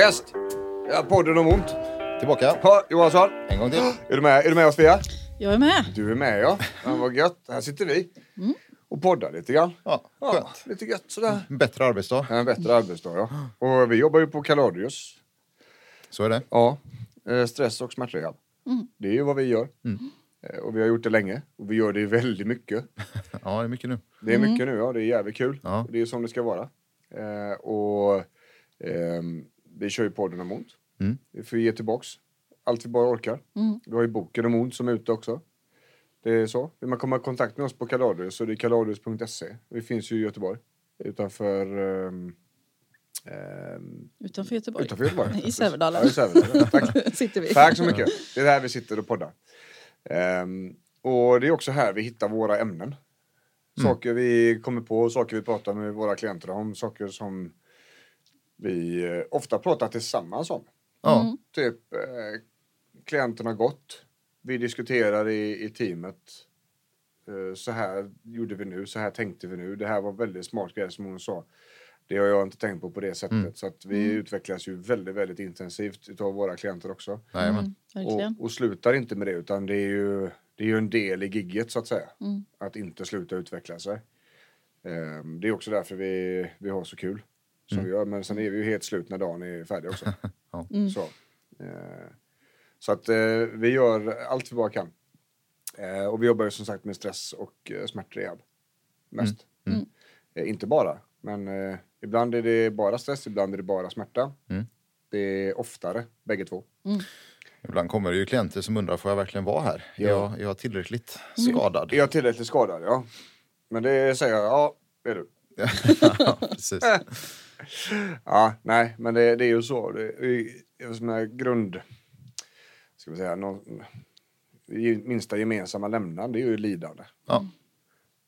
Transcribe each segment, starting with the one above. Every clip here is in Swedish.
Ja, visst. Ja, podden om ont. Tillbaka. Ja, Johansson. En gång till. Är du med, är du med oss Fia? Jag är med. Du är med ja. ja vad gött. Här sitter vi. Och poddar lite grann. Ja, Ja, skönt. lite gött sådär. Bättre arbetsdag. En bättre arbetsdag ja. Och vi jobbar ju på Kaladius. Så är det. Ja. Eh, Stress och smärtrehab. Det är ju vad vi gör. Eh, Och vi har gjort det länge. Och vi gör det väldigt mycket. Ja, det är mycket nu. Det är mycket nu ja. Det är jävligt kul. Ja. Det är som det ska vara. Eh, och ehm, vi kör ju podden om ont. Mm. Vi får ge tillbaks allt vi bara orkar. Vi har ju boken om ont som är ute också. Det är så. Vill man komma i kontakt med oss på Kaladius så är det kaladius.se. Vi finns ju i Göteborg. Utanför... ehm, ehm, Utanför Göteborg. utanför Göteborg. I Sävedalen. Ja, i Sävedalen. Tack. Sitter vi. Tack så mycket. Det är där vi sitter och poddar. Ehm, och det är också här vi hittar våra ämnen. Saker vi kommer på, saker vi pratar med våra klienter om, saker som vi eh, ofta pratar tillsammans om. Ja, Typ, eh, klienten har gått. Vi diskuterar i, i teamet. Eh, så här gjorde vi nu, så här tänkte vi nu. Det här var väldigt smart grej som hon sa. Det har jag inte tänkt på på det sättet. Så att vi utvecklas ju väldigt, väldigt intensivt utav våra klienter också. Verkligen. Och, och slutar inte med det utan det är ju, det är ju en del i gigget så att säga. Att inte sluta utveckla sig. Ehm, det är också därför vi, vi har så kul som vi gör. Men sen är vi ju helt slut när dagen är färdig också. Ja. Så, eh, så att eh, vi gör allt vi bara kan. Eh, och vi jobbar ju som sagt med stress och eh, smärtrehab. Mest. Eh, inte bara, men eh, ibland är det bara stress, ibland är det bara smärta. Mm. Det är oftare, bägge två. Ibland kommer det ju klienter som undrar, får jag verkligen vara här? Ja. Jag, jag är tillräckligt skadad. Är jag tillräckligt skadad? Ja. Men det säger jag, ja, är du. ja, precis. Ja, nej, men det, det är ju så. Det är, är som en grund... Ska vi säga, någon, minsta gemensamma lämnaren, det är ju lidande. Ja.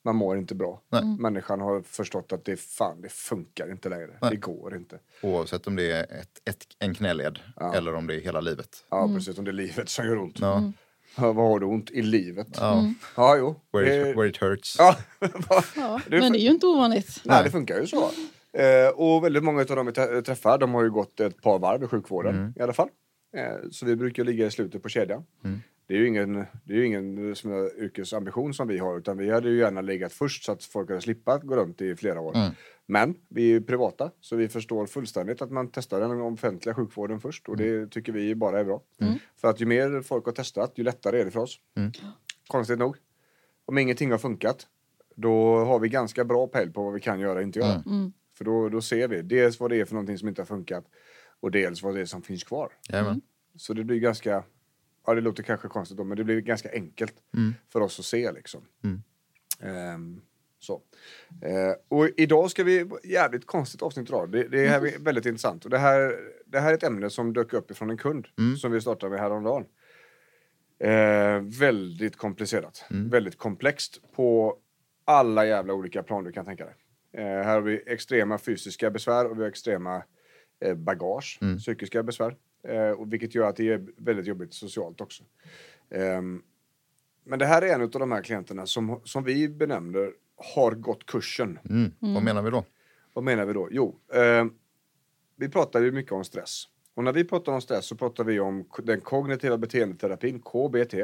Man mår inte bra. Nej. Människan har förstått att det fan, det funkar inte längre. Nej. Det går inte. Oavsett om det är ett, ett, en knäled eller om det är hela livet. Ja, precis. Om det är livet som gör ont. Ja. Ja, vad har du ont? I livet? Ja. Ja, jo. Where, it, where it hurts. Ja, Ja, är men det är ju inte ovanligt. Nej, det funkar ju så. Eh, och väldigt många av dem vi träffar, de har ju gått ett par varv i sjukvården i alla fall. Eh, så vi brukar ligga i slutet på kedjan. Det är ju ingen, det är ju ingen som är yrkesambition som vi har, utan vi hade ju gärna legat först så att folk hade slippat gå runt i flera år. Men vi är ju privata, så vi förstår fullständigt att man testar den offentliga sjukvården först och det tycker vi bara är bra. För att ju mer folk har testat, ju lättare är det för oss. Konstigt nog. Om ingenting har funkat, då har vi ganska bra pejl på vad vi kan göra och inte göra. För då, då ser vi dels vad det är för någonting som inte har funkat och dels vad det är som finns kvar. Jajamän. Så det blir ganska, ja det låter kanske konstigt då, men det blir ganska enkelt för oss att se liksom. Ehm, så. Eh, och idag ska vi, jävligt konstigt avsnitt idag, det, det här är väldigt intressant. Och det här, det här är ett ämne som dök upp ifrån en kund som vi startade med häromdagen. Eh, väldigt komplicerat, väldigt komplext på alla jävla olika plan du kan tänka dig. Eh, här har vi extrema fysiska besvär och vi har extrema eh, bagage, psykiska besvär. Eh, och vilket gör att det är väldigt jobbigt socialt också. Ehm, men det här är en av de här klienterna som, som vi benämner har gått kursen. Mm. Vad menar vi då? Vad menar vi då? Jo, eh, vi pratar ju mycket om stress. Och när vi pratar om stress så pratar vi om den kognitiva beteendeterapin, KBT.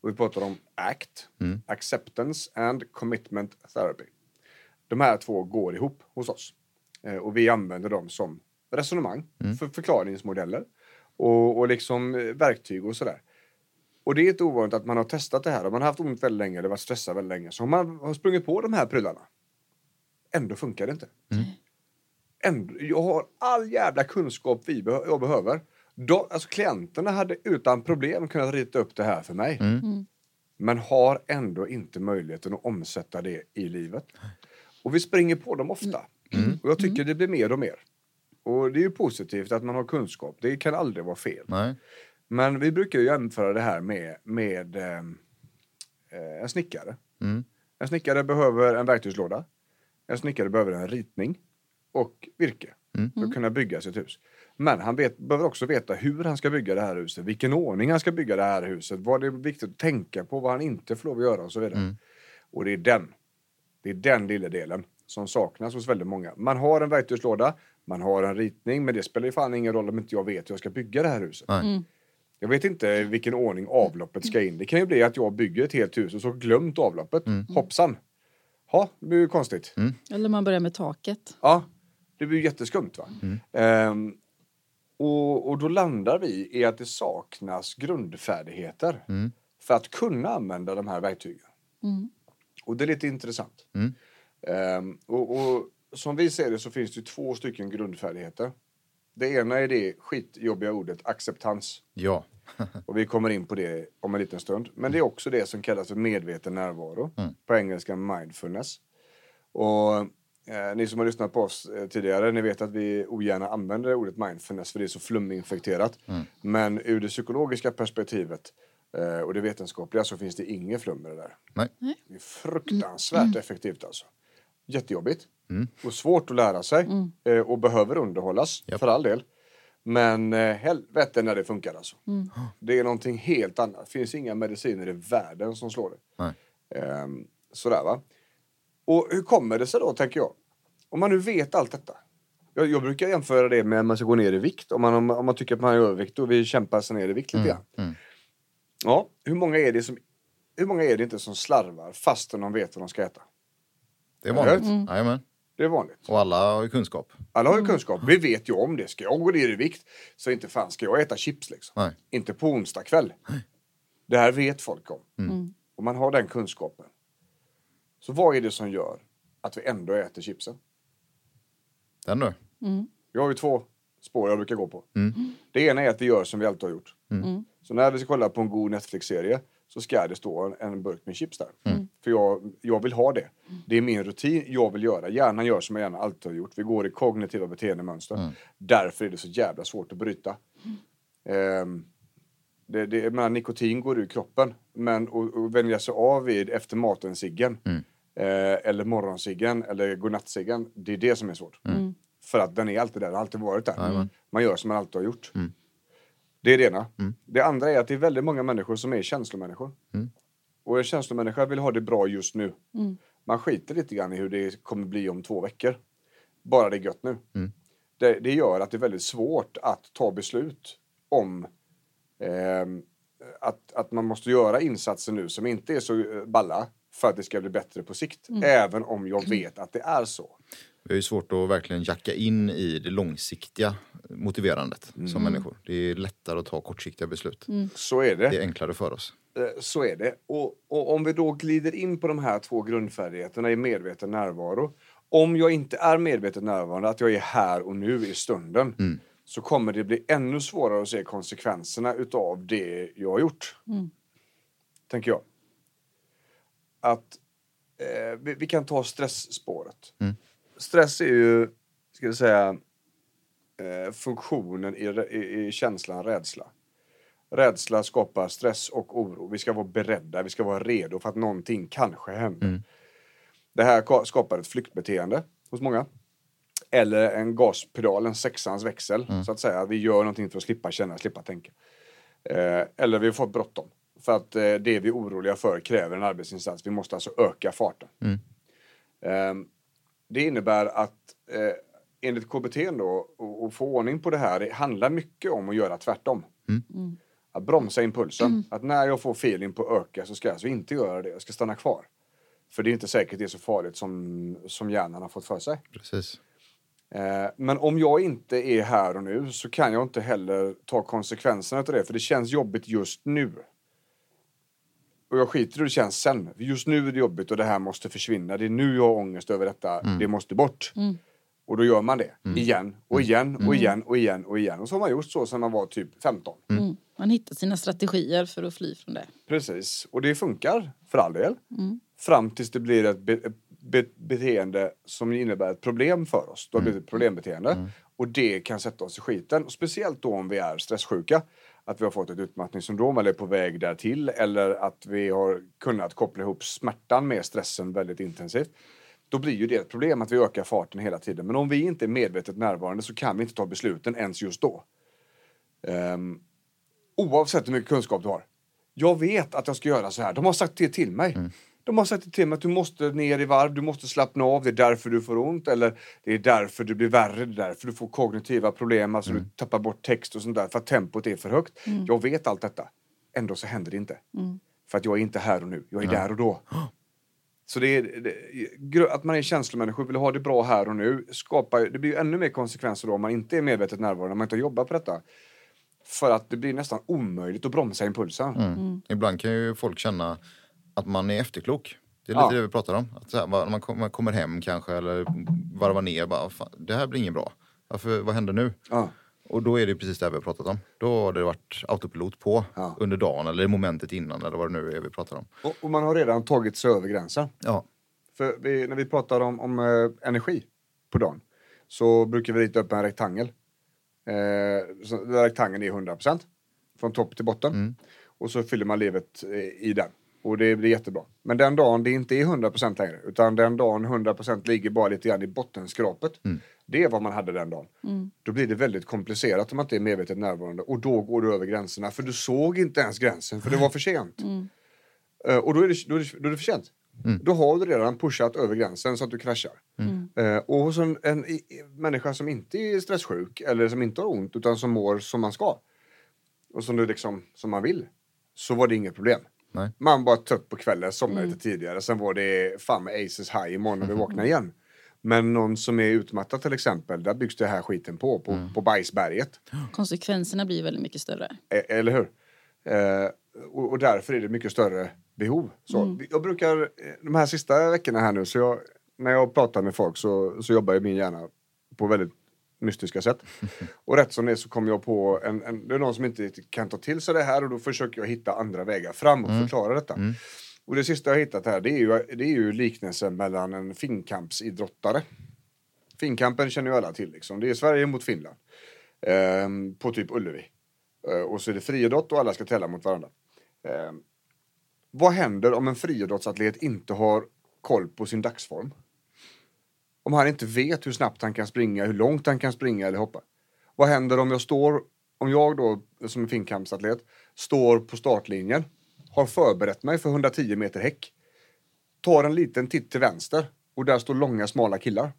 Och vi pratar om ACT, Acceptance and Commitment Therapy. De här två går ihop hos oss. Eh, och vi använder dem som resonemang, för förklaringsmodeller och, och liksom eh, verktyg och sådär. Och det är inte ovanligt att man har testat det här och man har haft ont väldigt länge eller varit stressad väldigt länge. Så om man har sprungit på de här prylarna, ändå funkar det inte. Ändå, jag har all jävla kunskap vi beh- jag behöver. De, alltså klienterna hade utan problem kunnat rita upp det här för mig. Men har ändå inte möjligheten att omsätta det i livet. Och vi springer på dem ofta. Och jag tycker det blir mer och mer. Och det är ju positivt att man har kunskap. Det kan aldrig vara fel. Nej. Men vi brukar ju jämföra det här med, med eh, eh, en snickare. En snickare behöver en verktygslåda. En snickare behöver en ritning och virke för att kunna bygga sitt hus. Men han vet, behöver också veta hur han ska bygga det här huset, vilken ordning han ska bygga det här huset, vad det är viktigt att tänka på, vad han inte får lov att göra och så vidare. Och det är den, det är den lilla delen som saknas hos väldigt många. Man har en verktygslåda, man har en ritning, men det spelar ju fan ingen roll om inte jag vet hur jag ska bygga det här huset. Nej. Jag vet inte vilken ordning avloppet ska in. Det kan ju bli att jag bygger ett helt hus och så glömt avloppet. Hoppsan! Ja, det blir ju konstigt. Eller man börjar med taket. Ja, det blir ju jätteskumt va. Ehm, och, och då landar vi i att det saknas grundfärdigheter för att kunna använda de här verktygen. Och det är lite intressant. Ehm, och, och som vi ser det så finns det två stycken grundfärdigheter. Det ena är det skitjobbiga ordet acceptans. Ja. Och vi kommer in på det om en liten stund. Men det är också det som kallas för medveten närvaro. På engelska mindfulness. Och eh, ni som har lyssnat på oss eh, tidigare, ni vet att vi ogärna använder ordet mindfulness för det är så fluminfekterat. Men ur det psykologiska perspektivet eh, och det vetenskapliga så finns det inget flum med det där. Nej. Det är fruktansvärt effektivt alltså. Jättejobbigt. Och svårt att lära sig. Eh, och behöver underhållas, Japp. för all del. Men eh, helvete när det funkar alltså. Det är någonting helt annat. Det finns inga mediciner i världen som slår det. Nej. Ehm, sådär va. Och hur kommer det sig då, tänker jag? Om man nu vet allt detta. Jag, jag brukar jämföra det med att man ska gå ner i vikt. Om man, om, om man tycker att man har övervikt och vill kämpa sig ner i vikt lite grann. Ja, hur många är det som hur många är det inte som slarvar fastän de vet vad de ska äta? Det är vanligt. Jajamän. Det är vanligt. Och alla har ju kunskap. Alla har ju kunskap. Vi vet ju om det. Ska jag gå ner i vikt så inte fan ska jag äta chips liksom. Nej. Inte på onsdag kväll. Det här vet folk om. Och man har den kunskapen. Så vad är det som gör att vi ändå äter chipsen? Den du. Vi har ju två spår jag brukar gå på. Det ena är att vi gör som vi alltid har gjort. Så när vi ska kolla på en god Netflix-serie så ska det stå en, en burk med chips där. För jag, jag vill ha det. Det är min rutin, jag vill göra. Hjärnan gör som jag gärna alltid har gjort. Vi går i kognitiva beteendemönster. Därför är det så jävla svårt att bryta. Ehm, det, det, jag menar, nikotin går ur kroppen. Men att vänja sig av vid efter maten ciggen eh, eller morgonsiggen eller godnattsiggen. Det är det som är svårt. För att den är alltid där, har alltid varit där. Man gör som man alltid har gjort. Det är det ena. Det andra är att det är väldigt många människor som är känslomänniskor. Och en känslomänniska vill ha det bra just nu. Man skiter lite grann i hur det kommer bli om två veckor. Bara det är gött nu. Det, det gör att det är väldigt svårt att ta beslut om ehm, att, att man måste göra insatser nu som inte är så eh, balla för att det ska bli bättre på sikt. Även om jag vet att det är så. Vi har ju svårt att verkligen jacka in i det långsiktiga motiverandet som människor. Det är lättare att ta kortsiktiga beslut. Så är det. Det är enklare för oss. Eh, Så är det. Och, och om vi då glider in på de här två grundfärdigheterna i medveten närvaro. Om jag inte är medvetet närvarande, att jag är här och nu i stunden, så kommer det bli ännu svårare att se konsekvenserna utav det jag har gjort. Tänker jag. Att eh, vi, vi kan ta stressspåret. Stress är ju, ska jag säga, eh, funktionen i, i, i känslan rädsla. Rädsla skapar stress och oro. Vi ska vara beredda, vi ska vara redo för att någonting kanske händer. Det här ka- skapar ett flyktbeteende hos många. Eller en gaspedal, en sexans växel, så att säga. Vi gör någonting för att slippa känna, slippa tänka. Eh, eller vi får bråttom. För att eh, det vi är oroliga för kräver en arbetsinsats. Vi måste alltså öka farten. Ehm, det innebär att eh, enligt KBT då, och, och få ordning på det här, det handlar mycket om att göra tvärtom. Att bromsa impulsen. Att när jag får feeling på att öka så ska jag alltså inte göra det, jag ska stanna kvar. För det är inte säkert det är så farligt som, som hjärnan har fått för sig. Precis. Eh, men om jag inte är här och nu så kan jag inte heller ta konsekvenserna av det, för det känns jobbigt just nu. Och jag skiter i hur det känns sen. För Just nu är det jobbigt och det här måste försvinna. Det är nu jag har ångest över detta. Det måste bort. Och då gör man det. Igen och igen och igen och igen och igen. Och så har man gjort så sedan man var typ 15. Mm. Man hittar sina strategier för att fly från det. Precis. Och det funkar för all del. Fram tills det blir ett, be, be, beteende som innebär ett problem för oss. Då har det blivit ett problembeteende. Och det kan sätta oss i skiten. Och speciellt då om vi är stresssjuka. Att vi har fått ett utmattningssyndrom eller är på väg därtill Eller att vi har kunnat koppla ihop smärtan med stressen väldigt intensivt. Då blir ju det ett problem att vi ökar farten hela tiden. Men om vi inte är medvetet närvarande så kan vi inte ta besluten ens just då. Um, oavsett hur mycket kunskap du har. Jag vet att jag ska göra så här. De har sagt det till mig. Mm. De har sagt det till mig att du måste ner i varv, du måste slappna av, det är därför du får ont eller det är därför det blir värre, det är därför du får kognitiva problem, alltså du tappar bort text och sånt där för att tempot är för högt. Jag vet allt detta. Ändå så händer det inte. För att jag är inte här och nu, jag är där och då. Så det är, det, att man är känslomänniska och vill ha det bra här och nu skapar, det blir ju ännu mer konsekvenser då om man inte är medvetet närvarande, om man inte jobbar på detta. För att det blir nästan omöjligt att bromsa impulsen. Mm. Ibland kan ju folk känna att man är efterklok. Det är Ja. lite det vi pratar om. Att här, när man, kom, man kommer hem kanske eller varvar ner. Bara, fan, det här blir inget bra. Varför, vad händer nu? Ja. Och då är det precis det här vi har pratat om. Då har det varit autopilot på Ja. under dagen eller i momentet innan eller vad det nu är vi pratar om. Och, och man har redan tagit sig över gränsen. Ja, För vi, när vi pratar om, om eh, energi på dagen så brukar vi rita upp en rektangel. Eh, så, där rektangeln är 100% från topp till botten. Och så fyller man livet eh, i den. Och det blir jättebra. Men den dagen det inte är 100% längre utan den dagen 100% ligger bara lite grann i bottenskrapet. Det är vad man hade den dagen. Då blir det väldigt komplicerat om man inte är medvetet närvarande och då går du över gränserna för du såg inte ens gränsen för det var för sent. Eh, och då är, det, då, är det, då är det för sent. Då har du redan pushat över gränsen så att du kraschar. Eh, och hos en, en i- människa som inte är stresssjuk eller som inte har ont utan som mår som man ska och som, du liksom, som man vill så var det inget problem. Nej. Man var trött på kvällen, somnade lite tidigare. Sen var det fan med aces high imorgon när vi vaknar igen. Men någon som är utmattad till exempel, där byggs det här skiten på, på, på bajsberget. Konsekvenserna blir väldigt mycket större. E- Eller hur? Eh, och, och därför är det mycket större behov. Så, Jag brukar, eh, de här sista veckorna här nu, så jag, när jag pratar med folk så, så jobbar ju min hjärna på väldigt mystiska sätt. Och rätt som det är så kommer jag på en, en, det är någon som inte kan ta till sig det här och då försöker jag hitta andra vägar fram och förklara detta. Och det sista jag hittat här det är ju, det är ju liknelsen mellan en finkampsidrottare. Finkampen känner ju alla till liksom. Det är Sverige mot Finland. Ehm, på typ Ullevi. Eh, och så är det friidrott och alla ska tävla mot varandra. Ehm, vad händer om en friidrottsatlet inte har koll på sin dagsform? Om han inte vet hur snabbt han kan springa, hur långt han kan springa eller hoppa. Vad händer om jag står, om jag då som en finkampsatlet står på startlinjen, har förberett mig för 110 meter häck, tar en liten titt till vänster och där står långa smala killar.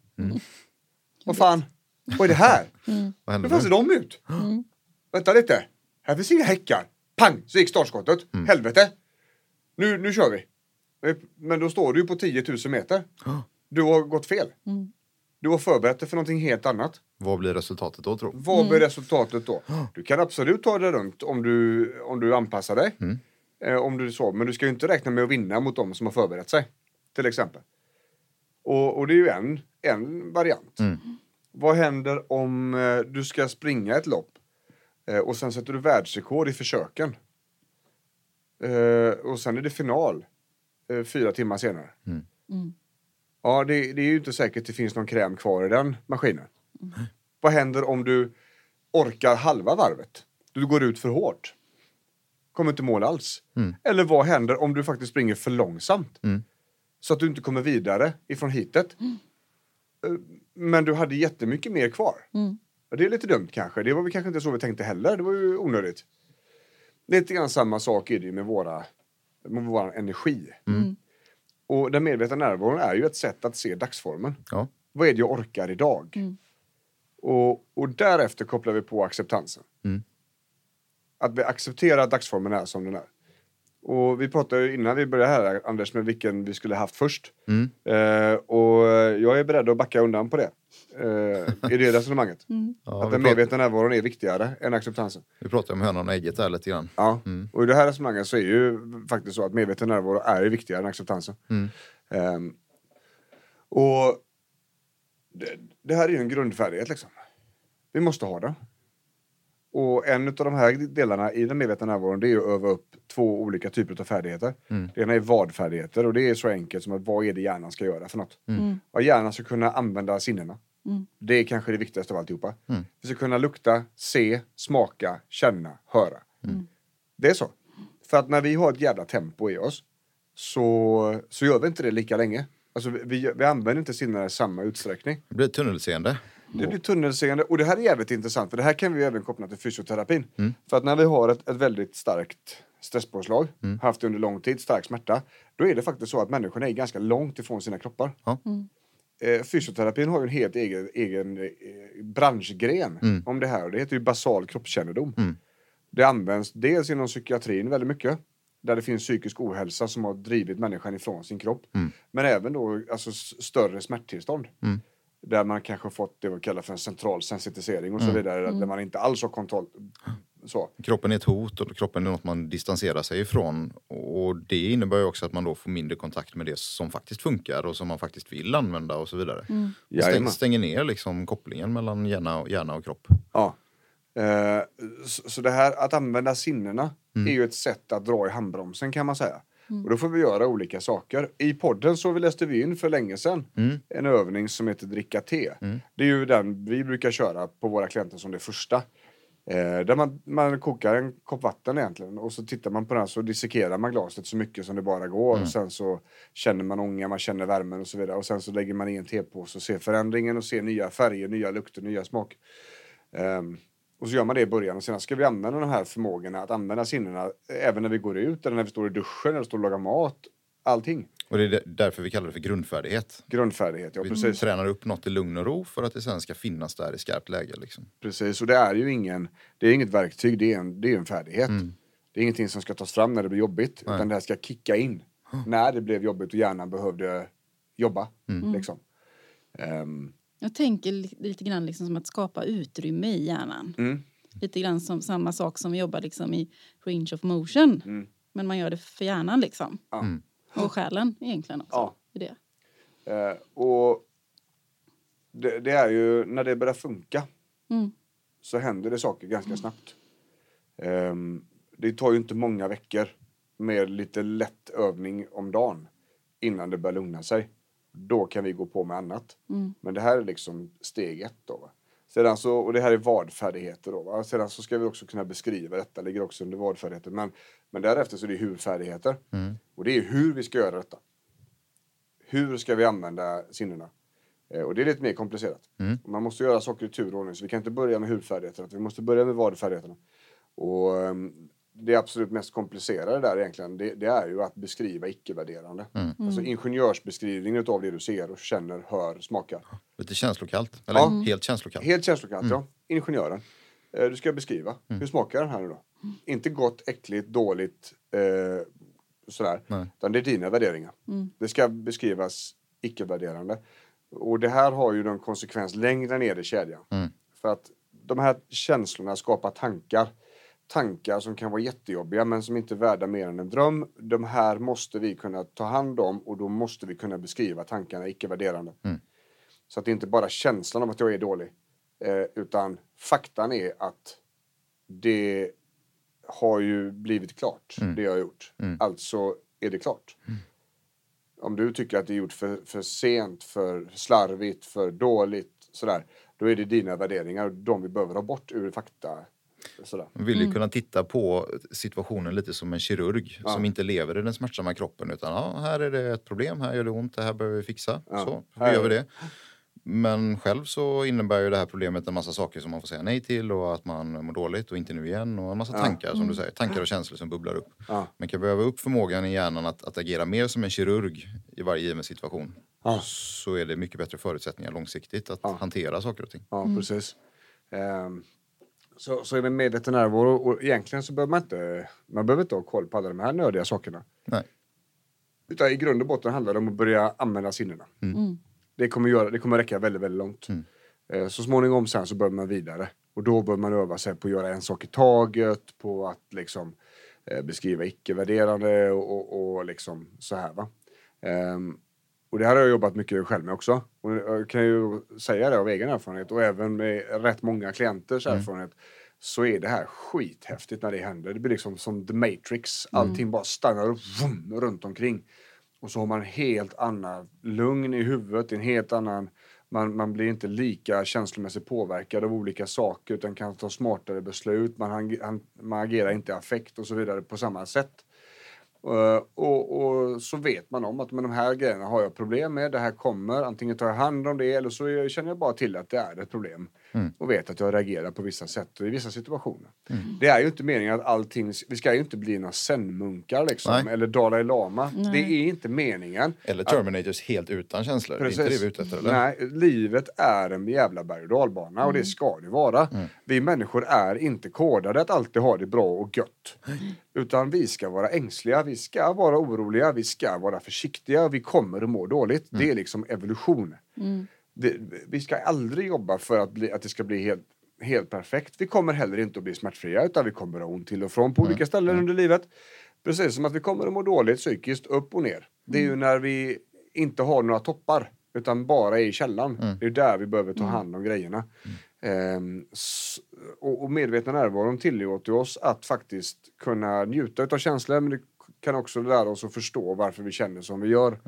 Vad fan, vad är det här? vad Hur fan nu? ser de ut? Vänta lite. Här finns inga häckar. Pang! Så gick startskottet. Helvete! Nu, nu kör vi. Men då står du ju på 10 000 meter. Du har gått fel. Du har förberett dig för någonting helt annat. Vad blir resultatet då tro? Vad blir resultatet då? Du kan absolut ta det runt om du, om du anpassar dig. Eh, om du så, men du ska ju inte räkna med att vinna mot de som har förberett sig. Till exempel. Och, och det är ju en, en variant. Vad händer om eh, du ska springa ett lopp eh, och sen sätter du världsrekord i försöken? Eh, och sen är det final eh, fyra timmar senare. Ja, det, det är ju inte säkert att det finns någon kräm kvar i den maskinen. Vad händer om du orkar halva varvet? Du går ut för hårt. Kommer inte mål alls. Eller vad händer om du faktiskt springer för långsamt? Så att du inte kommer vidare ifrån hitet. Eh, Men du hade jättemycket mer kvar. Ja, Det är lite dumt kanske. Det var väl kanske inte så vi tänkte heller. Det var ju onödigt. Lite grann samma sak är det ju med våra med vår energi. Och den medvetna närvaron är ju ett sätt att se dagsformen. Ja. Vad är det jag orkar idag? Och, och därefter kopplar vi på acceptansen. Att vi accepterar att dagsformen är som den är. Och vi pratade ju innan vi började här, Anders, med vilken vi skulle haft först. Eh, och jag är beredd att backa undan på det. Eh, I det resonemanget. Ja, att vi, den medvetna närvaron är viktigare än acceptansen. vi pratade om hönan och ägget där lite grann. Ja, och i det här resonemanget så är ju faktiskt så att medveten närvaro är viktigare än acceptansen. Ehm, och det, det här är ju en grundfärdighet liksom. Vi måste ha det. Och en av de här delarna i den medvetna närvaron det är att öva upp två olika typer av färdigheter. Det ena är vad-färdigheter och det är så enkelt som att vad är det hjärnan ska göra för något? Vad hjärnan ska kunna använda sinnena. Det är kanske det viktigaste av alltihopa. Vi ska kunna lukta, se, smaka, känna, höra. Det är så. För att när vi har ett jävla tempo i oss så, så gör vi inte det lika länge. Alltså vi, vi använder inte sinnena i samma utsträckning. Det blir tunnelseende. Det blir tunnelseende och det här är jävligt intressant för det här kan vi även koppla till fysioterapin. För att när vi har ett, ett väldigt starkt stresspåslag, haft det under lång tid, stark smärta, då är det faktiskt så att människorna är ganska långt ifrån sina kroppar. Ja. Eh, fysioterapin har ju en helt egen, egen eh, branschgren om det här det heter ju basal kroppskännedom. Det används dels inom psykiatrin väldigt mycket. Där det finns psykisk ohälsa som har drivit människan ifrån sin kropp. Men även då alltså, större smärttillstånd. Där man kanske fått det vi kallar för en central sensitisering och så vidare. Där man inte alls har kontroll. Så. Kroppen är ett hot och kroppen är något man distanserar sig ifrån. Och det innebär ju också att man då får mindre kontakt med det som faktiskt funkar och som man faktiskt vill använda och så vidare. Det stäng, stänger ner liksom kopplingen mellan hjärna och, hjärna och kropp. Ja. Eh, så, så det här att använda sinnena är ju ett sätt att dra i handbromsen kan man säga. Och då får vi göra olika saker. I podden så läste vi in för länge sedan en övning som heter dricka te. Det är ju den vi brukar köra på våra klienter som det första. Eh, där man, man kokar en kopp vatten egentligen och så tittar man på den så dissekerar man glaset så mycket som det bara går. Och sen så känner man ånga, man känner värmen och så vidare. Och sen så lägger man i en tepåse och ser förändringen och ser nya färger, nya lukter, nya smak. Ehm, och så gör man det i början och sen ska vi använda de här förmågorna att använda sinnena även när vi går ut eller när vi står i duschen eller står och lagar mat. Allting. Och det är där- därför vi kallar det för grundfärdighet. Grundfärdighet, ja Vi precis. tränar upp något i lugn och ro för att det sen ska finnas där i skarpt läge. Liksom. precis. Och det är ju ingen, det är inget verktyg, det är en, det är en färdighet. Det är ingenting som ska tas fram när det blir jobbigt, utan det här ska kicka in när det blev jobbigt och hjärnan behövde jobba. Liksom. Ehm, Jag tänker li- lite grann liksom som att skapa utrymme i hjärnan. Mm. Lite grann som samma sak som vi jobbar liksom i range of motion. Mm. Men man gör det för hjärnan liksom. Ja. Och själen egentligen också. Ja. I det. Eh, och det, det är ju när det börjar funka Mm. så händer det saker ganska snabbt. Ehm, det tar ju inte många veckor med lite lätt övning om dagen innan det börjar lugna sig. Då kan vi gå på med annat. Men det här är liksom steg ett då. Sedan så, och det här är vadfärdigheter då. Va? Sedan så ska vi också kunna beskriva detta, ligger också under vadfärdigheter. Men, men därefter så är det hur-färdigheter. Och det är hur vi ska göra detta. Hur ska vi använda sinnena? Eh, Och det är lite mer komplicerat. Och Man måste göra saker i tur och ordning. Så vi kan inte börja med huvudfärdigheterna. utan Vi måste börja med vadfärdigheterna. Och ehm, det absolut mest komplicerade där egentligen, det, det är ju att beskriva icke-värderande. Alltså ingenjörsbeskrivningen av det du ser och känner, hör, smakar. Lite känslokallt. Eller Ja. helt känslokallt. Helt känslokallt, ja. Ingenjören. Eh, Du ska beskriva. Hur smakar den här nu då? Inte gott, äckligt, dåligt, eh, sådär. Nej. Utan det är dina värderingar. Det ska beskrivas icke-värderande. Och det här har ju någon konsekvens längre ner i kedjan. För att de här känslorna skapar tankar. Tankar som kan vara jättejobbiga men som inte är värda mer än en dröm. De här måste vi kunna ta hand om och då måste vi kunna beskriva tankarna icke-värderande. Så att det inte bara är känslan av att jag är dålig. Eh, utan faktan är att det har ju blivit klart, det jag har gjort. Alltså är det klart. Om du tycker att det är gjort för, för sent, för slarvigt, för dåligt, sådär. Då är det dina värderingar och de vi behöver ha bort ur fakta. Sådär. Man vill ju kunna titta på situationen lite som en kirurg som inte lever i den smärtsamma kroppen utan ja, här är det ett problem, här gör det ont, det här behöver vi fixa. Så, här hur gör vi det? Men själv så innebär ju det här problemet en massa saker som man får säga nej till och att man mår dåligt och inte nu igen och en massa tankar som du säger. Tankar och känslor som bubblar upp. Ja. Man kan behöva upp förmågan i hjärnan att, att agera mer som en kirurg i varje given situation. Ja. Så är det mycket bättre förutsättningar långsiktigt att Ja. hantera saker och ting. Ja, precis. Ehm, så, så är det medveten närvaro och egentligen så behöver man inte, man behöver inte ha koll på alla de här nödiga sakerna. Nej. Utan i grund och botten handlar det om att börja använda sinnena. Det, kommer göra, det kommer räcka väldigt, väldigt långt. Eh, Så småningom sen så behöver man vidare. Och då bör man öva sig på att göra en sak i taget, på att liksom eh, beskriva icke-värderande och, och, och liksom så här va. Ehm, och det här har jag jobbat mycket själv med också. Och jag kan ju säga det av egen erfarenhet och även med rätt många klienters erfarenhet så är det här skithäftigt när det händer. Det blir liksom som The Matrix. Allting bara stannar upp vroom, runt omkring. Och så har man helt annan lugn i huvudet, en helt annan man, man blir inte lika känslomässigt påverkad av olika saker utan kan ta smartare beslut. Man, han, man agerar inte i affekt och så vidare på samma sätt. Eh, och, och så vet man om att med de här grejerna har jag problem med. Det här kommer. Antingen tar jag hand om det eller så känner jag bara till att det är ett problem. Och vet att jag reagerar på vissa sätt och i vissa situationer. Det är ju inte meningen att allting... Vi ska ju inte bli några zen-munkar liksom. Nej. Eller Dalai Lama. Det är inte meningen. Eller Terminators helt utan känslor. Det är inte det vi är ute efter eller? Nej, livet är en jävla berg och dalbana och det ska det vara. Vi människor är inte kodade att alltid ha det bra och gött. Utan vi ska vara ängsliga, vi ska vara oroliga, vi ska vara försiktiga, vi kommer att må dåligt. Det är liksom evolution. Det, vi ska aldrig jobba för att, bli, att det ska bli helt, helt perfekt. Vi kommer heller inte att bli smärtfria utan vi kommer att ha ont till och från på olika ställen under livet. Precis som att vi kommer att må dåligt psykiskt upp och ner. Det är ju när vi inte har några toppar utan bara är i källan. Det är där vi behöver ta hand om grejerna. Ehm, s- och, och medvetna närvaron tillåter oss att faktiskt kunna njuta av känslor men det kan också lära oss att förstå varför vi känner som vi gör.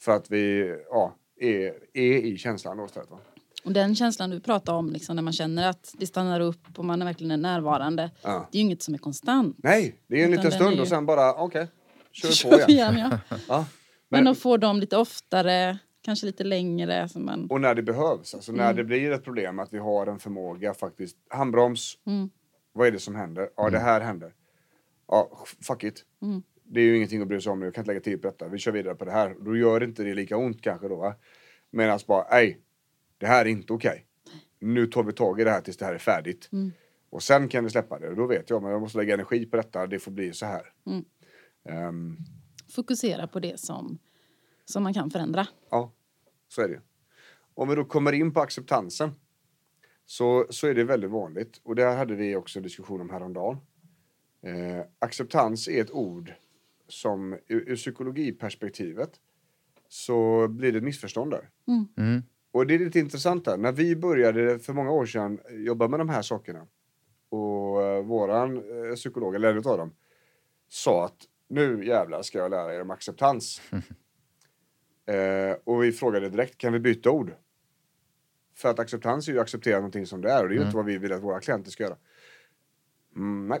För att vi ja, är, är i känslan istället. Va? Och den känslan du pratar om, liksom, när man känner att det stannar upp och man är verkligen är närvarande. Ja. Det är ju inget som är konstant. Nej, det är en liten stund ju- och sen bara okej, kör Kör på igen. igen, ja. Ja. Men Men, att få dem lite oftare, kanske lite längre. Så man... och när det behövs, alltså när det blir ett problem att vi har en förmåga faktiskt, handbroms, vad är det som händer? Ja, det här händer. Ja, fuck it. Det är ju ingenting att bry sig om nu, jag kan inte lägga tid på detta. Vi kör vidare på det här. Då gör inte det lika ont kanske då. va? Medan bara, nej, det här är inte okej. Nu tar vi tag i det här tills det här är färdigt. Och sen kan vi släppa det. Och då vet jag, men jag måste lägga energi på detta, det får bli så här. Ehm, Fokusera på det som, som man kan förändra. Ja, så är det. Om vi då kommer in på acceptansen så, så är det väldigt vanligt. Och det hade vi också en diskussion om häromdagen. Eh, acceptans är ett ord som ur, ur psykologiperspektivet så blir det ett missförstånd där. Och det är lite intressant där. När vi började för många år sedan jobba med de här sakerna och eh, våran eh, psykolog, eller en av dem, sa att nu jävlar ska jag lära er om acceptans. Eh, och vi frågade direkt, kan vi byta ord? För att acceptans är ju att acceptera någonting som det är och det är ju inte vad vi vill att våra klienter ska göra. Mm, nej.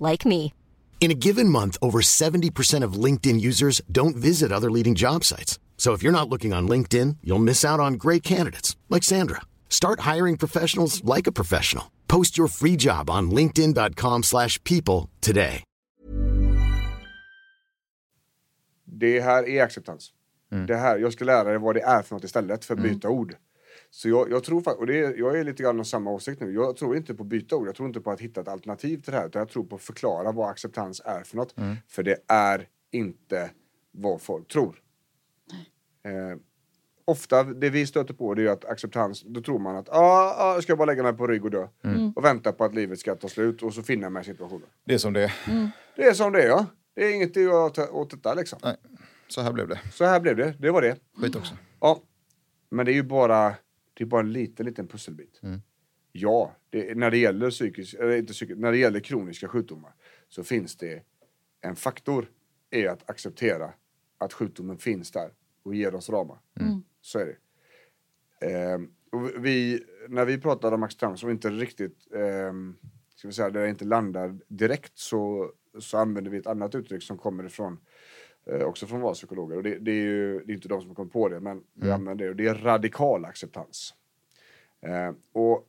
like me. In a given month, over 70% of LinkedIn users don't visit other leading job sites. So if you're not looking on LinkedIn, you'll miss out on great candidates like Sandra. Start hiring professionals like a professional. Post your free job on linkedin.com/people slash people today. Det här är acceptans. Mm. Det här, jag ska lära dig vad det är för något istället för att mm. byta ord. Så jag, jag tror och det är, jag är lite grann av samma åsikt nu. Jag tror inte på att byta ord. Jag tror inte på att hitta ett alternativ till det här. Utan jag tror på att förklara vad acceptans är för något. För det är inte vad folk tror. Eh, ofta det vi stöter på det är att acceptans, då tror man att ah, ah, jag ska bara lägga mig på rygg och dö. Och vänta på att livet ska ta slut och så finna mig i situationen. Det är som det är. Det är som det är ja. Det är inget att göra åt detta liksom. Nej, så här blev det. Så här blev det, det var det. Skit också. Ja, men det är ju bara, det är bara en liten, liten pusselbit. Ja, det, när det gäller psykisk, eller inte psykisk, när det gäller kroniska sjukdomar så finns det en faktor är att acceptera att sjukdomen finns där och ger oss ramar. Så är det. Ehm, och vi, när vi pratar om acceptans och inte riktigt, ehm, ska vi säga, där det inte landar direkt så, så använder vi ett annat uttryck som kommer ifrån eh, också från våra psykologer. Och det, det är ju det är inte de som kommit på det, men vi använder det. Och det är radikal acceptans. Eh, och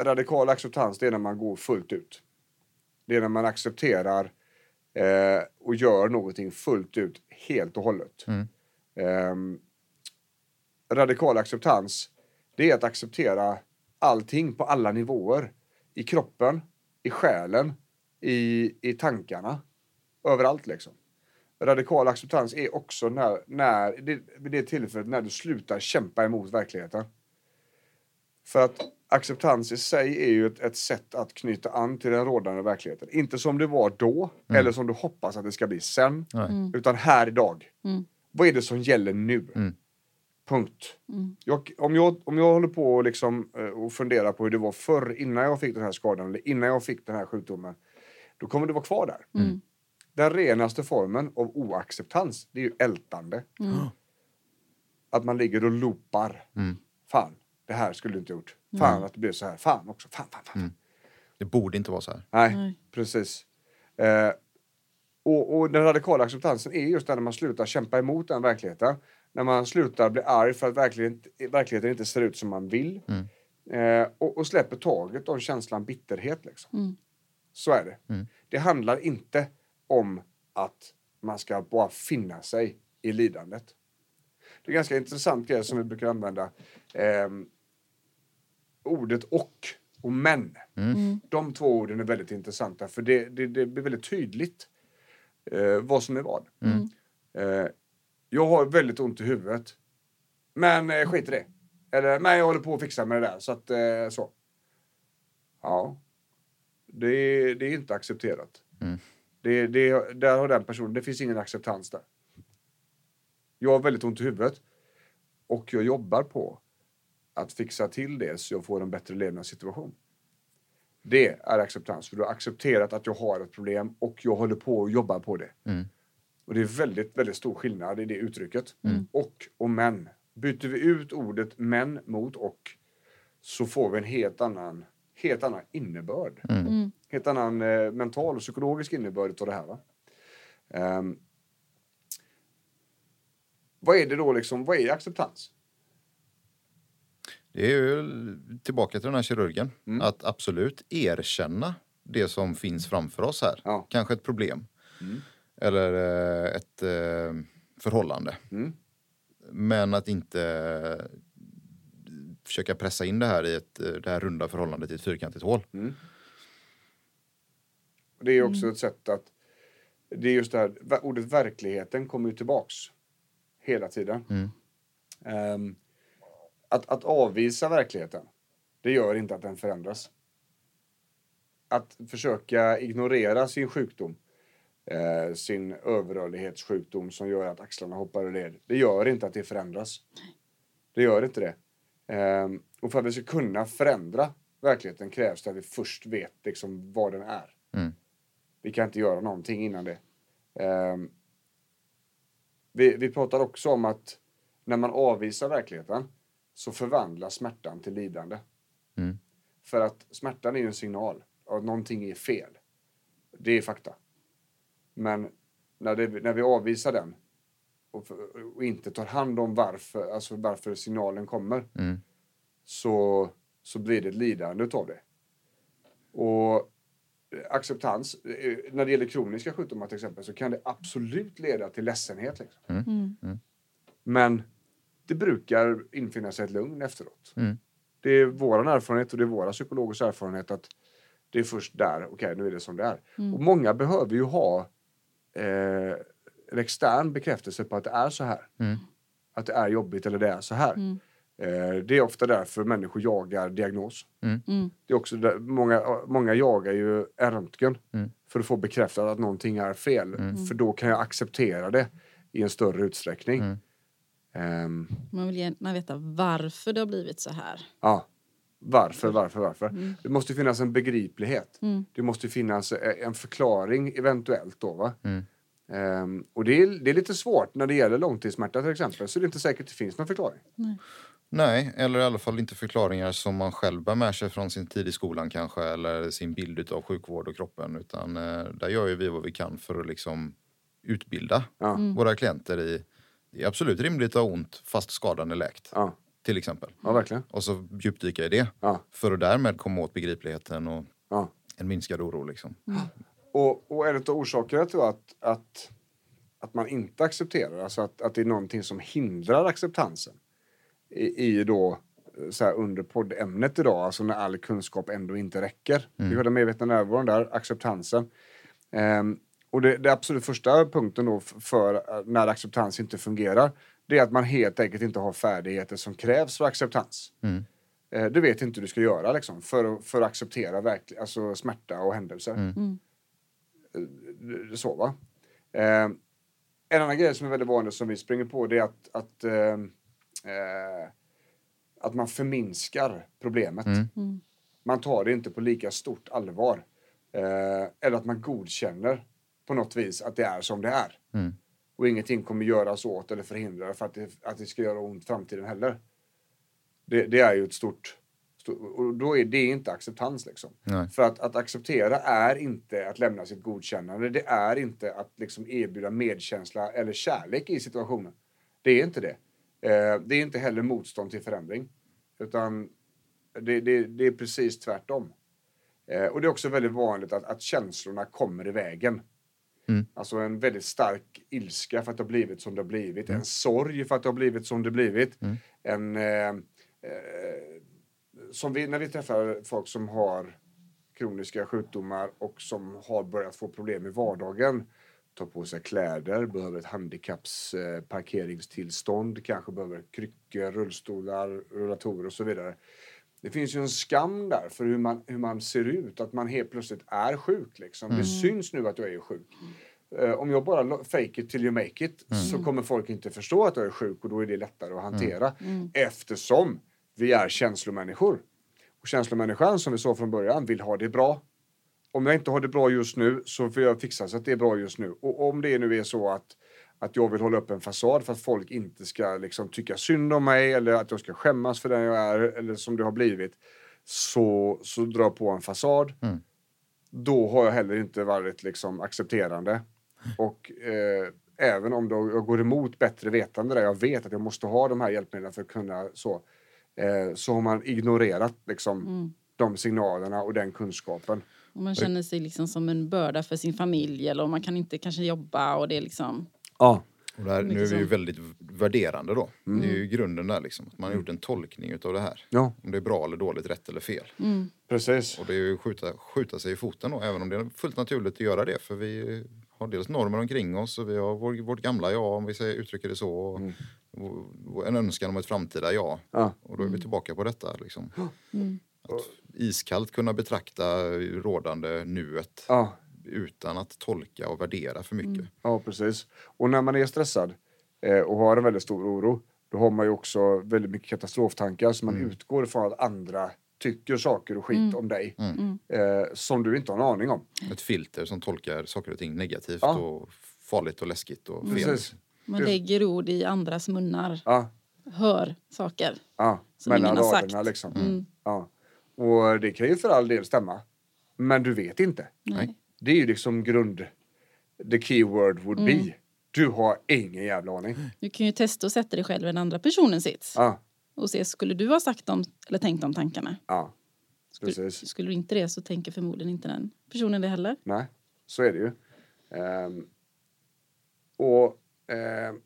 radikal acceptans, det är när man går fullt ut. Det är när man accepterar eh, och gör någonting fullt ut, helt och hållet. Ehm, radikal acceptans, det är att acceptera allting på alla nivåer. I kroppen, i själen, i, i tankarna. Överallt liksom. Radikal acceptans är också när, när det, det tillfället när du slutar kämpa emot verkligheten. För att acceptans i sig är ju ett, ett sätt att knyta an till den rådande verkligheten. Inte som det var då, eller som du hoppas att det ska bli sen. Utan här idag. Vad är det som gäller nu? Punkt. Jag, om, jag, om jag håller på och, liksom, eh, och funderar på hur det var förr, innan jag fick den här skadan, eller innan jag fick den här sjukdomen, då kommer det vara kvar där. Den renaste formen av oacceptans, det är ju ältande. Att man ligger och loopar. Fan, det här skulle du inte gjort. Fan att det blev så här. Fan också. Fan, fan, fan. Det borde inte vara så här. Nej, precis. Eh, och, och den radikala acceptansen är just när man slutar kämpa emot den verkligheten. När man slutar bli arg för att verkligheten, verkligheten inte ser ut som man vill. Eh, och, och släpper taget om känslan bitterhet. Liksom. Så är det. Det handlar inte om att man ska bara finna sig i lidandet. Det är en ganska intressant grej som vi brukar använda. Ehm, ordet och och men. De två orden är väldigt intressanta för det, det, det blir väldigt tydligt eh, vad som är vad. Eh, jag har väldigt ont i huvudet. Men eh, skit i det. Eller, men jag håller på att fixa med det där. Så att, eh, så. Ja. Det, det är inte accepterat. Det, det, där har den personen, det finns ingen acceptans där. Jag har väldigt ont i huvudet. Och jag jobbar på att fixa till det så jag får en bättre levnadssituation. Det är acceptans, för du har accepterat att jag har ett problem och jag håller på och jobbar på det. Och det är väldigt, väldigt stor skillnad i det uttrycket. Och och men. Byter vi ut ordet men mot och så får vi en helt annan, helt annan innebörd. Helt annan eh, mental och psykologisk innebörd av det här. Va? Ehm, vad är det då liksom, vad är acceptans? Det är ju tillbaka till den här kirurgen. Att absolut erkänna det som finns framför oss här. Ja. Kanske ett problem. Eller eh, ett eh, förhållande. Men att inte försöka pressa in det här i ett, eh, det här runda förhållandet i ett fyrkantigt hål. Det är också ett sätt att... Det är just det här, ordet verkligheten kommer ju tillbaks. Hela tiden. Ehm, att, att avvisa verkligheten, det gör inte att den förändras. Att försöka ignorera sin sjukdom, eh, sin överrörlighetssjukdom som gör att axlarna hoppar ur led, det gör inte att det förändras. Det gör inte det. Ehm, och för att vi ska kunna förändra verkligheten krävs det att vi först vet liksom vad den är. Vi kan inte göra någonting innan det. Ehm, vi, vi pratar också om att när man avvisar verkligheten så förvandlas smärtan till lidande. För att smärtan är ju en signal att någonting är fel. Det är fakta. Men när, det, när vi avvisar den och, och inte tar hand om varför, alltså varför signalen kommer så, så blir det ett lidande utav det. Och acceptans, eh, när det gäller kroniska sjukdomar till exempel, så kan det absolut leda till ledsenhet. Liksom. Men det brukar infinna sig ett lugn efteråt. Mm. Det är vår erfarenhet och det är våra psykologers erfarenhet att det är först där, okej nu är det som det är. Och många behöver ju ha eh, en extern bekräftelse på att det är så här. Mm. Att det är jobbigt eller det är så här. Eh, det är ofta därför människor jagar diagnos. Mm. Det är också där, många, många jagar ju en röntgen Mm. för att få bekräftat att någonting är fel. För då kan jag acceptera det i en större utsträckning. Mm. Ehm, Man vill gärna veta varför det har blivit så här. Ja. Varför, varför, varför? Det måste finnas en begriplighet. Det måste finnas eh, en förklaring eventuellt då va? Ehm, och det är, det är lite svårt när det gäller långtidssmärta till exempel. Så det är inte säkert att det finns någon förklaring. Nej, eller i alla fall inte förklaringar som man själv bär med sig från sin tid i skolan kanske eller sin bild av sjukvård och kroppen. Utan eh, där gör ju vi vad vi kan för att liksom utbilda Ja. våra klienter i det är absolut rimligt att ha ont fast skadan är läkt. Ja, Till exempel. ja verkligen. Och så djupdyka i det. Ja. För att därmed komma åt begripligheten och Ja. en minskad oro. Liksom. Och, och en av orsakerna till att, att, att man inte accepterar, alltså att, att det är någonting som hindrar acceptansen i, i då så här under poddämnet idag, alltså när all kunskap ändå inte räcker. Vi har den medvetna närvaron där, acceptansen. Ehm, och det, det absolut första punkten då för eh, när acceptans inte fungerar, det är att man helt enkelt inte har färdigheter som krävs för acceptans. Eh, du vet inte hur du ska göra liksom, för, att- för att acceptera verklig, alltså smärta och händelser. Eh, Så va. Eh, en annan grej som är väldigt vanlig som vi springer på det är att, att, eh, eh, att man förminskar problemet. Man tar det inte på lika stort allvar. Eh, eller att man godkänner på något vis att det är som det är. Och ingenting kommer göras åt eller förhindra för att det, att det ska göra ont i framtiden heller. Det, det är ju ett stort... och då är det inte acceptans liksom. Nej. För att, att acceptera är inte att lämna sitt godkännande. Det är inte att liksom erbjuda medkänsla eller kärlek i situationen. Det är inte det. Eh, det är inte heller motstånd till förändring. Utan det, det, det är precis tvärtom. Eh, och det är också väldigt vanligt att, att känslorna kommer i vägen. Alltså en väldigt stark ilska för att det har blivit som det har blivit. En sorg för att det har blivit som det har blivit. En... Eh, eh, som vi, när vi träffar folk som har kroniska sjukdomar och som har börjat få problem i vardagen. Ta på sig kläder, behöver ett handikappsparkeringstillstånd, eh, kanske behöver kryckor, rullstolar, rullatorer och så vidare. Det finns ju en skam där för hur man, hur man ser ut, att man helt plötsligt är sjuk. Liksom. Det syns nu att jag är sjuk. Eh, om jag bara fake it till you make it så kommer folk inte förstå att jag är sjuk och då är det lättare att hantera. Eftersom vi är känslomänniskor. Och känslomänniskan som vi sa från början vill ha det bra. Om jag inte har det bra just nu så får jag fixa så att det är bra just nu. Och om det nu är så att, att jag vill hålla upp en fasad för att folk inte ska liksom tycka synd om mig eller att jag ska skämmas för den jag är eller som det har blivit. Så, så drar jag på en fasad. Då har jag heller inte varit liksom accepterande. Och eh, även om då jag går emot bättre vetande där jag vet att jag måste ha de här hjälpmedlen för att kunna så. Eh, så har man ignorerat liksom de signalerna och den kunskapen. Och man känner sig liksom som en börda för sin familj eller man kan inte kanske jobba och det är liksom... Ja. Och där, nu är vi ju väldigt värderande då. Det är ju grunden där liksom. Att man har gjort en tolkning utav det här. Ja. Om det är bra eller dåligt, rätt eller fel. Precis. Och det är ju skjuta, skjuta sig i foten då, även om det är fullt naturligt att göra det. För vi har dels normer omkring oss och vi har vår, vårt gamla jag, om vi säger, uttrycker det så. Och vår- vår- en önskan om ett framtida jag. Ja. Och då är vi tillbaka på detta. Liksom. Att iskallt kunna betrakta rådande nuet Ja. utan att tolka och värdera för mycket. Ja, precis. Och när man är stressad eh, och har en väldigt stor oro, då har man ju också väldigt mycket katastroftankar så man utgår ifrån att andra tycker saker och skit om dig eh, som du inte har en aning om. Ett filter som tolkar saker och ting negativt Ja. och farligt och läskigt och fel. Precis. Man lägger ord i andras munnar. Ja, Hör saker. ja. Som mellan ingen har raderna sagt. liksom. Ja. Och det kan ju för all del stämma. Men du vet inte. Nej. Det är ju liksom grund... The keyword would be. Du har ingen jävla aning. Du kan ju testa att sätta dig själv i den andra personens sits. Ja, Och se, skulle du ha sagt dem eller tänkt de tankarna? ja. Skulle, Precis. skulle du inte det så tänker förmodligen inte den personen det heller. Nej, så är det ju. Ehm, och ehm,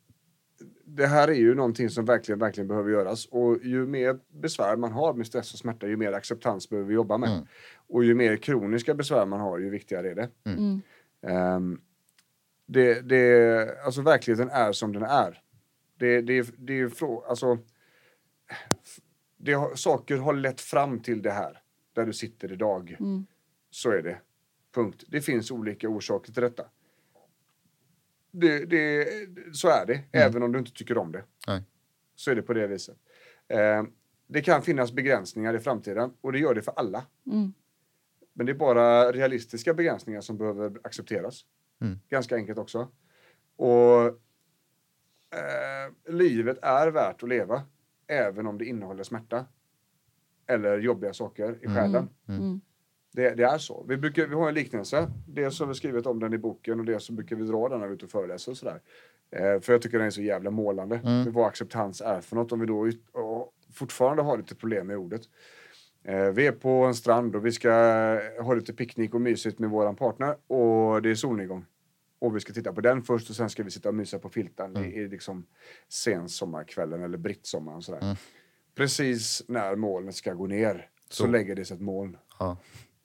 det här är ju någonting som verkligen, verkligen behöver göras. Och ju mer besvär man har med stress och smärta, ju mer acceptans behöver vi jobba med. Mm. Och ju mer kroniska besvär man har, ju viktigare är det. Mm. Ehm, det, det, alltså verkligheten är som den är. Det, det, det är frå, alltså, det har, saker har lett fram till det här, där du sitter idag. Mm. Så är det. Punkt. Det finns olika orsaker till detta. Det, det, så är det, även om du inte tycker om det. Nej. Så är det på det viset. Eh, det kan finnas begränsningar i framtiden och det gör det för alla. Mm. Men det är bara realistiska begränsningar som behöver accepteras. Mm. Ganska enkelt också. Och eh, livet är värt att leva, även om det innehåller smärta. Eller jobbiga saker i själen. Mm. Det, det är så. Vi, brukar, vi har en liknelse. Dels har vi skrivit om den i boken och dels så brukar vi dra den när vi är ute och föreläser och sådär. Eh, för jag tycker den är så jävla målande. Mm. Vad acceptans är för något om vi då fortfarande har lite problem med ordet. Eh, vi är på en strand och vi ska ha lite picknick och mysigt med våran partner och det är solnedgång. Och vi ska titta på den först och sen ska vi sitta och mysa på filten. Det är liksom sensommarkvällen eller brittsommaren sådär. Mm. Precis när molnet ska gå ner så, Så. lägger det sig ett moln Ja.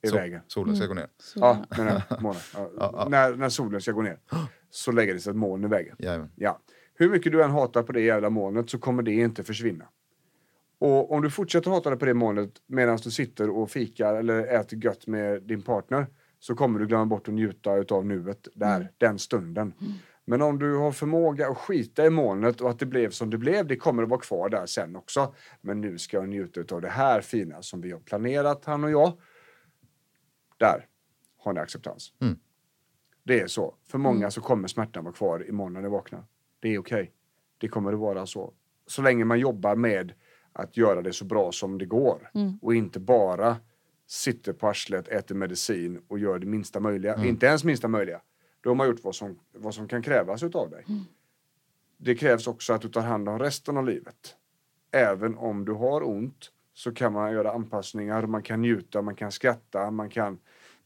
i Så, vägen. solen ska gå ner. Ja, nej, månen. Ja. Ja, ja. När, när solen ska gå ner så lägger det sig ett moln i vägen. Jajamän. Ja. Hur mycket du än hatar på det jävla molnet så kommer det inte försvinna. Och om du fortsätter hata det på det molnet medan du sitter och fikar eller äter gött med din partner så kommer du glömma bort att njuta utav nuet där, den stunden. Men om du har förmåga att skita i molnet och att det blev som det blev, det kommer att vara kvar där sen också. Men nu ska jag njuta utav det här fina som vi har planerat, han och jag. Där har ni acceptans. Mm. Det är så. För många så kommer smärtan vara kvar imorgon när ni vaknar. Det är okej. Det kommer att vara så. Så länge man jobbar med att göra det så bra som det går. Och inte bara sitter på arslet, äter medicin och gör det minsta möjliga. Inte ens minsta möjliga. Då har man gjort vad som, vad som kan krävas utav dig. Det krävs också att du tar hand om resten av livet. Även om du har ont så kan man göra anpassningar, man kan njuta, man kan skratta, man kan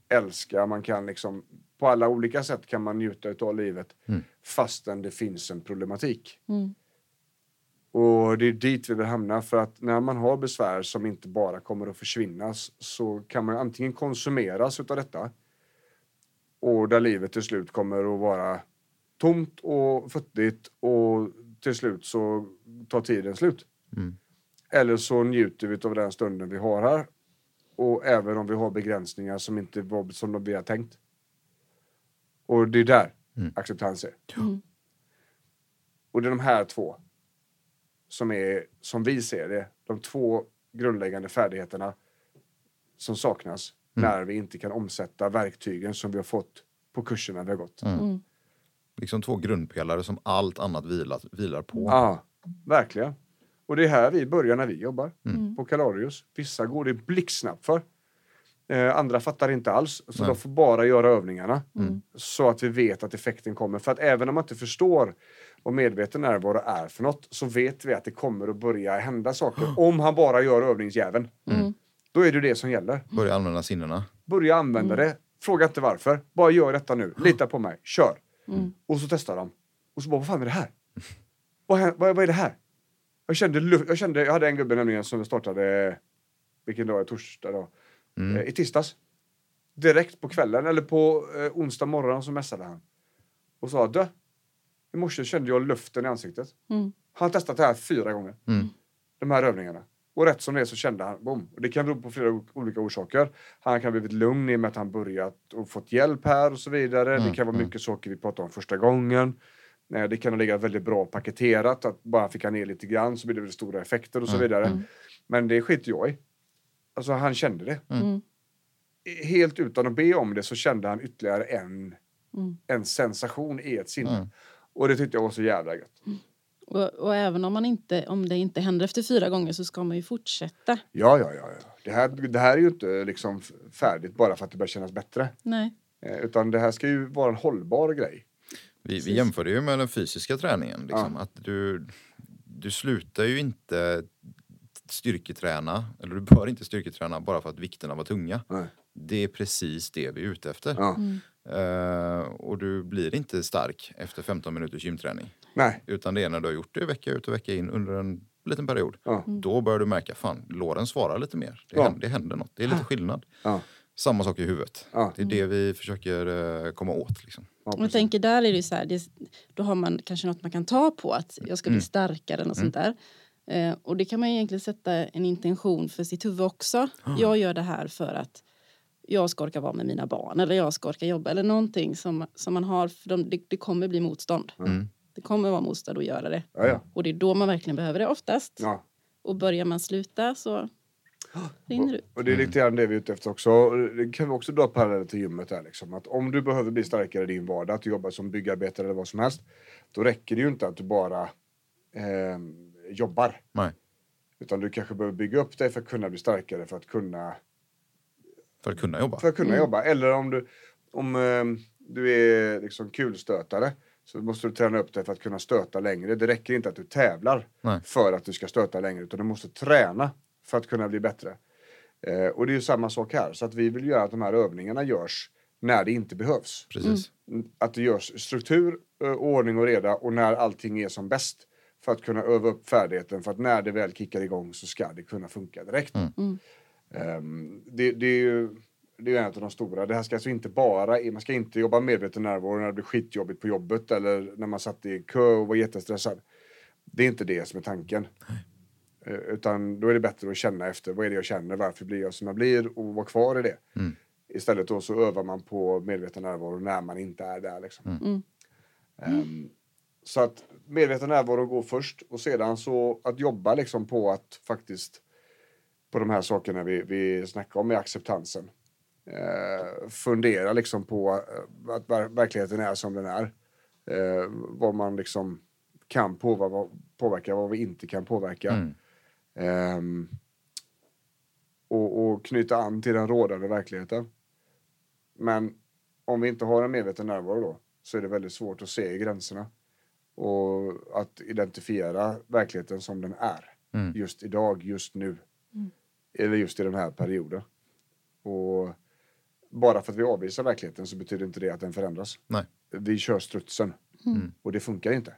älska, man kan liksom på alla olika sätt kan man njuta utav livet fastän det finns en problematik. Mm. Och det är dit vi vill hamna för att när man har besvär som inte bara kommer att försvinnas så kan man antingen konsumeras utav detta och där livet till slut kommer att vara tomt och futtigt och till slut så tar tiden slut. Mm. Eller så njuter vi av den stunden vi har här och även om vi har begränsningar som inte var som vi har tänkt. Och det är där Mm. acceptans är. Mm. Och det är de här två som är, som vi ser det, de två grundläggande färdigheterna som saknas Mm. när vi inte kan omsätta verktygen som vi har fått på kurserna vi har gått. Mm. Liksom två grundpelare som allt annat vilar, vilar på. Ja, verkligen. Och det är här vi börjar när vi jobbar Mm. på Kalarius. Vissa går det blixtsnabbt för. Eh, andra fattar inte alls, så Nej. de får bara göra övningarna. Mm. Så att vi vet att effekten kommer. För att även om man inte förstår vad medveten närvaro är för något så vet vi att det kommer att börja hända saker om han bara gör övningsjäveln. Mm. Då är det det som gäller. Börja använda sinnena. Börja använda Mm. det. Fråga inte varför. Bara gör detta nu. Lita på mig. Kör. Mm. Och så testar de. Och så bara, vad fan är det här? vad, vad, vad är det här? Jag kände, jag kände, jag hade en gubbe nämligen som startade, vilken dag torsdag då? Mm. Eh, I tisdags. Direkt på kvällen, eller på eh, onsdag morgon så messade han. Och sa, du, i morse kände jag luften i ansiktet. Mm. Han har testat det här fyra gånger. Mm. De här övningarna. Och rätt som det är så kände han, boom. Och det kan bero på flera olika orsaker. Han kan ha blivit lugn i och med att han börjat och fått hjälp här och så vidare. Mm, Det kan vara mycket saker vi pratade om första gången. Eh, Det kan ha legat väldigt bra paketerat, att bara fick han ner lite grann så blir det väl stora effekter och så vidare. Men det skiter jag i. Alltså han kände det. Mm. Helt utan att be om det så kände han ytterligare en, Mm. en sensation i ett sinne. Mm. Och det tyckte jag var så jävla gött. Och, och även om, man inte, om det inte händer efter fyra gånger så ska man ju fortsätta. Ja, ja, ja. ja. Det, här, det här är ju inte liksom färdigt bara för att det börjar kännas bättre. Nej. Eh, utan det här ska ju vara en hållbar grej. Vi, vi jämför det ju med den fysiska träningen. Liksom, att du, du slutar ju inte styrketräna, eller du bör inte styrketräna bara för att vikterna var tunga. Nej. Det är precis det vi är ute efter. Ja. Eh, och du blir inte stark efter 15 minuters gymträning. Nej. Utan det är när du har gjort det vecka ut och vecka in under en liten period. Ja. Då börjar du märka, fan, låren svarar lite mer. Det, Ja. händer, det händer något. Det är lite skillnad. Ja. Samma sak i huvudet. Ja. Det är det vi försöker eh, komma åt. Liksom. Ja, Jag tänker där är det så här, det, då har man kanske något man kan ta på att jag ska bli starkare och sånt där. Eh, och det kan man egentligen sätta en intention för sitt huvud också. Jag gör det här för att jag ska orka vara med mina barn eller jag ska orka jobba eller någonting som, som man har. För de, det, det kommer bli motstånd. Det kommer vara motstånd att göra det. Ja, ja. Och det är då man verkligen behöver det oftast. Ja. Och börjar man sluta så rinner det ut. Och det är lite grann det vi är ute efter också. Det kan vi också dra paralleller till gymmet där liksom. Att om du behöver bli starkare i din vardag, att du jobbar som byggarbetare eller vad som helst. Då räcker det ju inte att du bara eh, jobbar. Nej. Utan du kanske behöver bygga upp dig för att kunna bli starkare för att kunna, För att kunna jobba. för att kunna jobba. Eller om du, om, eh, du är liksom kulstötare så måste du träna upp dig för att kunna stöta längre. Det räcker inte att du tävlar Nej. för att du ska stöta längre utan du måste träna för att kunna bli bättre. Eh, och det är ju samma sak här. Så att vi vill göra att de här övningarna görs när det inte behövs. Precis. Mm, Att det görs struktur, eh, ordning och reda och när allting är som bäst. För att kunna öva upp färdigheten för att när det väl kickar igång så ska det kunna funka direkt. Ehm, det, det är ju det är en av de stora. Det här ska alltså inte bara, man ska inte jobba medveten närvaro när det blir skitjobbigt på jobbet eller när man satt i kö och var jättestressad. Det är inte det som är tanken. Eh, Utan då är det bättre att känna efter, vad är det jag känner, varför blir jag som jag blir och vara kvar i det. Istället då så övar man på medveten närvaro när man inte är där. Liksom. Ehm, så att medveten närvaro går först och sedan så att jobba liksom på att faktiskt på de här sakerna vi, vi snackar om med acceptansen. Eh, fundera liksom på eh, att ver- verkligheten är som den är. Eh, vad man liksom kan påverka, påverka vad vi inte kan påverka. Ehm, och, och knyta an till den rådande verkligheten. Men om vi inte har en medveten närvaro då så är det väldigt svårt att se gränserna. Och att identifiera verkligheten som den är. Just idag, just nu. Eller just i den här perioden. Och bara för att vi avvisar verkligheten så betyder inte det att den förändras. Nej. Vi kör strutsen. Och det funkar inte.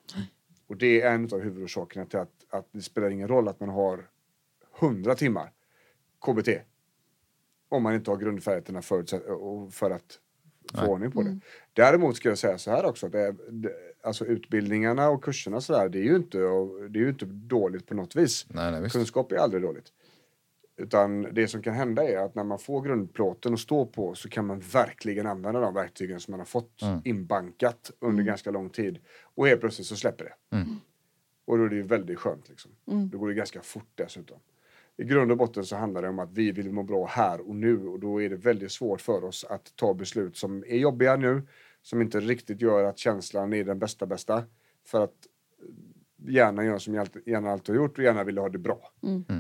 Och det är en av huvudorsakerna till att, att det spelar ingen roll att man har 100 timmar KBT. Om man inte har grundfärdigheterna och för att få ordning på det. Däremot ska jag säga så här också. Att det, är- det, alltså utbildningarna och kurserna så där, det är ju inte, det är ju inte dåligt på något vis. Nej, nej. Kunskap är aldrig dåligt. Utan det som kan hända är att när man får grundplåten att stå på så kan man verkligen använda de verktygen som man har fått inbankat under ganska lång tid. Och helt plötsligt så släpper det. Och då är det ju väldigt skönt. Liksom. Då går det ganska fort dessutom. I grund och botten så handlar det om att vi vill må bra här och nu och då är det väldigt svårt för oss att ta beslut som är jobbiga nu, som inte riktigt gör att känslan är den bästa bästa. För att gärna göra som jag gärna alltid har gjort och gärna vill ha det bra.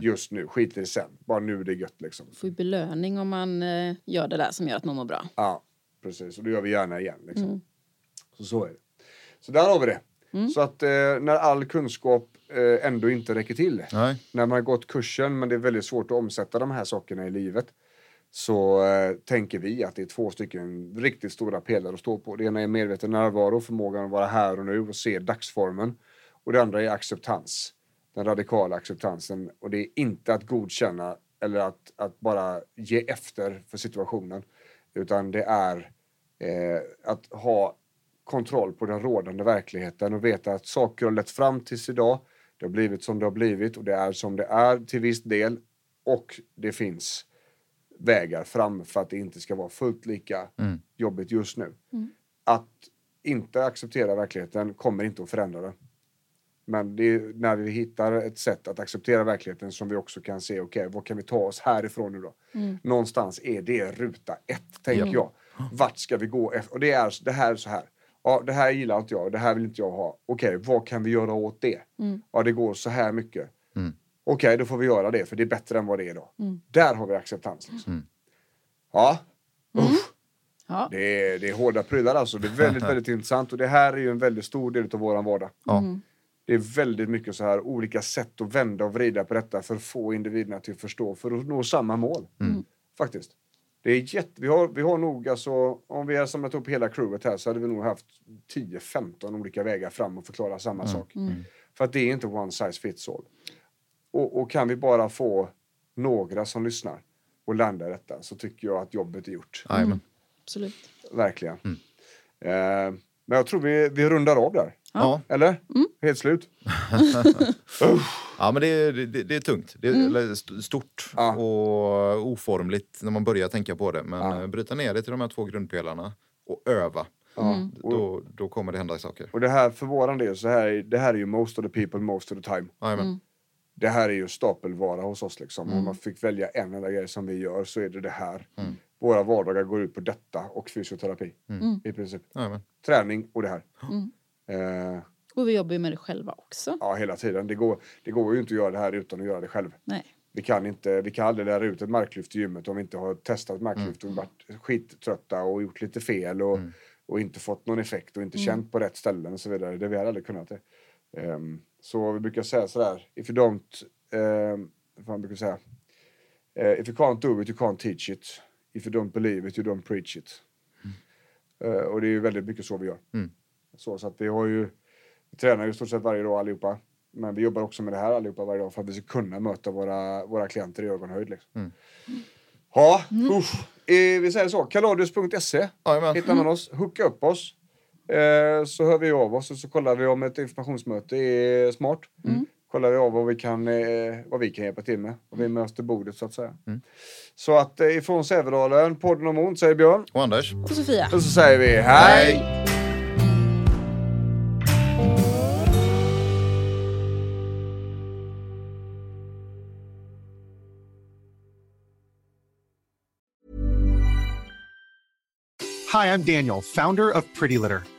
Just nu, skit i det sen. Bara nu är det gött liksom. Får ju belöning om man eh, gör det där som gör att man mår bra. Ja, precis. Och det gör vi gärna igen. Liksom. Så, så är det. Så där har vi det. Så att eh, när all kunskap eh, ändå inte räcker till. Nej. När man har gått kursen men det är väldigt svårt att omsätta de här sakerna i livet. Så eh, tänker vi att det är två stycken riktigt stora pelare att stå på. Det ena är medveten närvaro, förmågan att vara här och nu och se dagsformen. Och det andra är acceptans. Den radikala acceptansen. Och det är inte att godkänna eller att, att bara ge efter för situationen. Utan det är eh, att ha kontroll på den rådande verkligheten och veta att saker har lett fram tills idag. Det har blivit som det har blivit och det är som det är till viss del. Och det finns vägar fram för att det inte ska vara fullt lika jobbigt just nu. Att inte acceptera verkligheten kommer inte att förändra den. Men det är när vi hittar ett sätt att acceptera verkligheten som vi också kan se, okej, vad kan vi ta oss härifrån nu då? Någonstans är det ruta ett, tänker jag. Vart ska vi gå? efter? Och det är det här är så här. Ja, det här gillar inte jag, det här vill inte jag ha. Okej, vad kan vi göra åt det? Ja, det går så här mycket. Okej, då får vi göra det, för det är bättre än vad det är idag. Där har vi acceptans. Liksom. Ja, Uff. Ja. Det är, det är hårda prylar alltså. Det är väldigt, väldigt intressant och det här är ju en väldigt stor del av våran vardag. Det är väldigt mycket så här olika sätt att vända och vrida på detta för att få individerna till att förstå, för att nå samma mål. Faktiskt. Det är jätte, vi, har, vi har nog alltså, om vi hade samlat upp hela crewet här så hade vi nog haft 10-15 olika vägar fram och förklara samma sak. För att det är inte one size fits all. Och, och kan vi bara få några som lyssnar och landa i detta så tycker jag att jobbet är gjort. Jajamän. Absolut. Verkligen. Eh, men jag tror vi, vi rundar av där. Ja. Eller? Helt slut. Ja, men det, är- det, det är tungt. Det är st- stort Ja. och oformligt när man börjar tänka på det. Men Ja. eh, bryta ner det till de här två grundpelarna och öva. Ja. Och, Då, då kommer det hända saker. och det här för våran del, så här, det här är ju most of the people most of the time. Jajamän. Det här är ju stapelvara hos oss liksom. Om man fick välja en enda grej som vi gör så är det det här. Våra vardagar går ut på detta och fysioterapi. I princip. Jajamän. Träning och det här. Eh, Och vi jobbar ju med det själva också. ja, hela tiden. Det går, det går ju inte att göra det här utan att göra det själv. Nej. Vi kan, inte, vi kan aldrig lära ut ett marklyft i gymmet om vi inte har testat marklyft och varit skittrötta och gjort lite fel och, och inte fått någon effekt och inte känt på rätt ställen och så vidare. Det vi har aldrig kunnat det. Ehm, så vi brukar säga sådär, if you don't, um, vad man brukar säga, Eh, if you can't do it you can't teach it. If you don't believe it you don't preach it. Eh, och det är ju väldigt mycket så vi gör. Så, så att vi har ju, vi tränar ju stort sett varje dag allihopa. Men vi jobbar också med det här allihopa varje dag för att vi ska kunna möta våra, våra klienter i ögonhöjd. Liksom. Ja, usch. Eh, vi säger så. Kaladius.se hittar man oss. Hooka upp oss. Eh, så hör vi av oss och så kollar vi om ett informationsmöte är smart. Kollar vi av vad vi kan, eh, vad vi kan hjälpa till med. Och vi möter bordet så att säga. Så att eh, ifrån Sävedalen, podden om ont, säger Björn. Och Anders? Och Sofia. Och så säger vi hej! Hi, I'm Daniel, founder of Pretty Litter.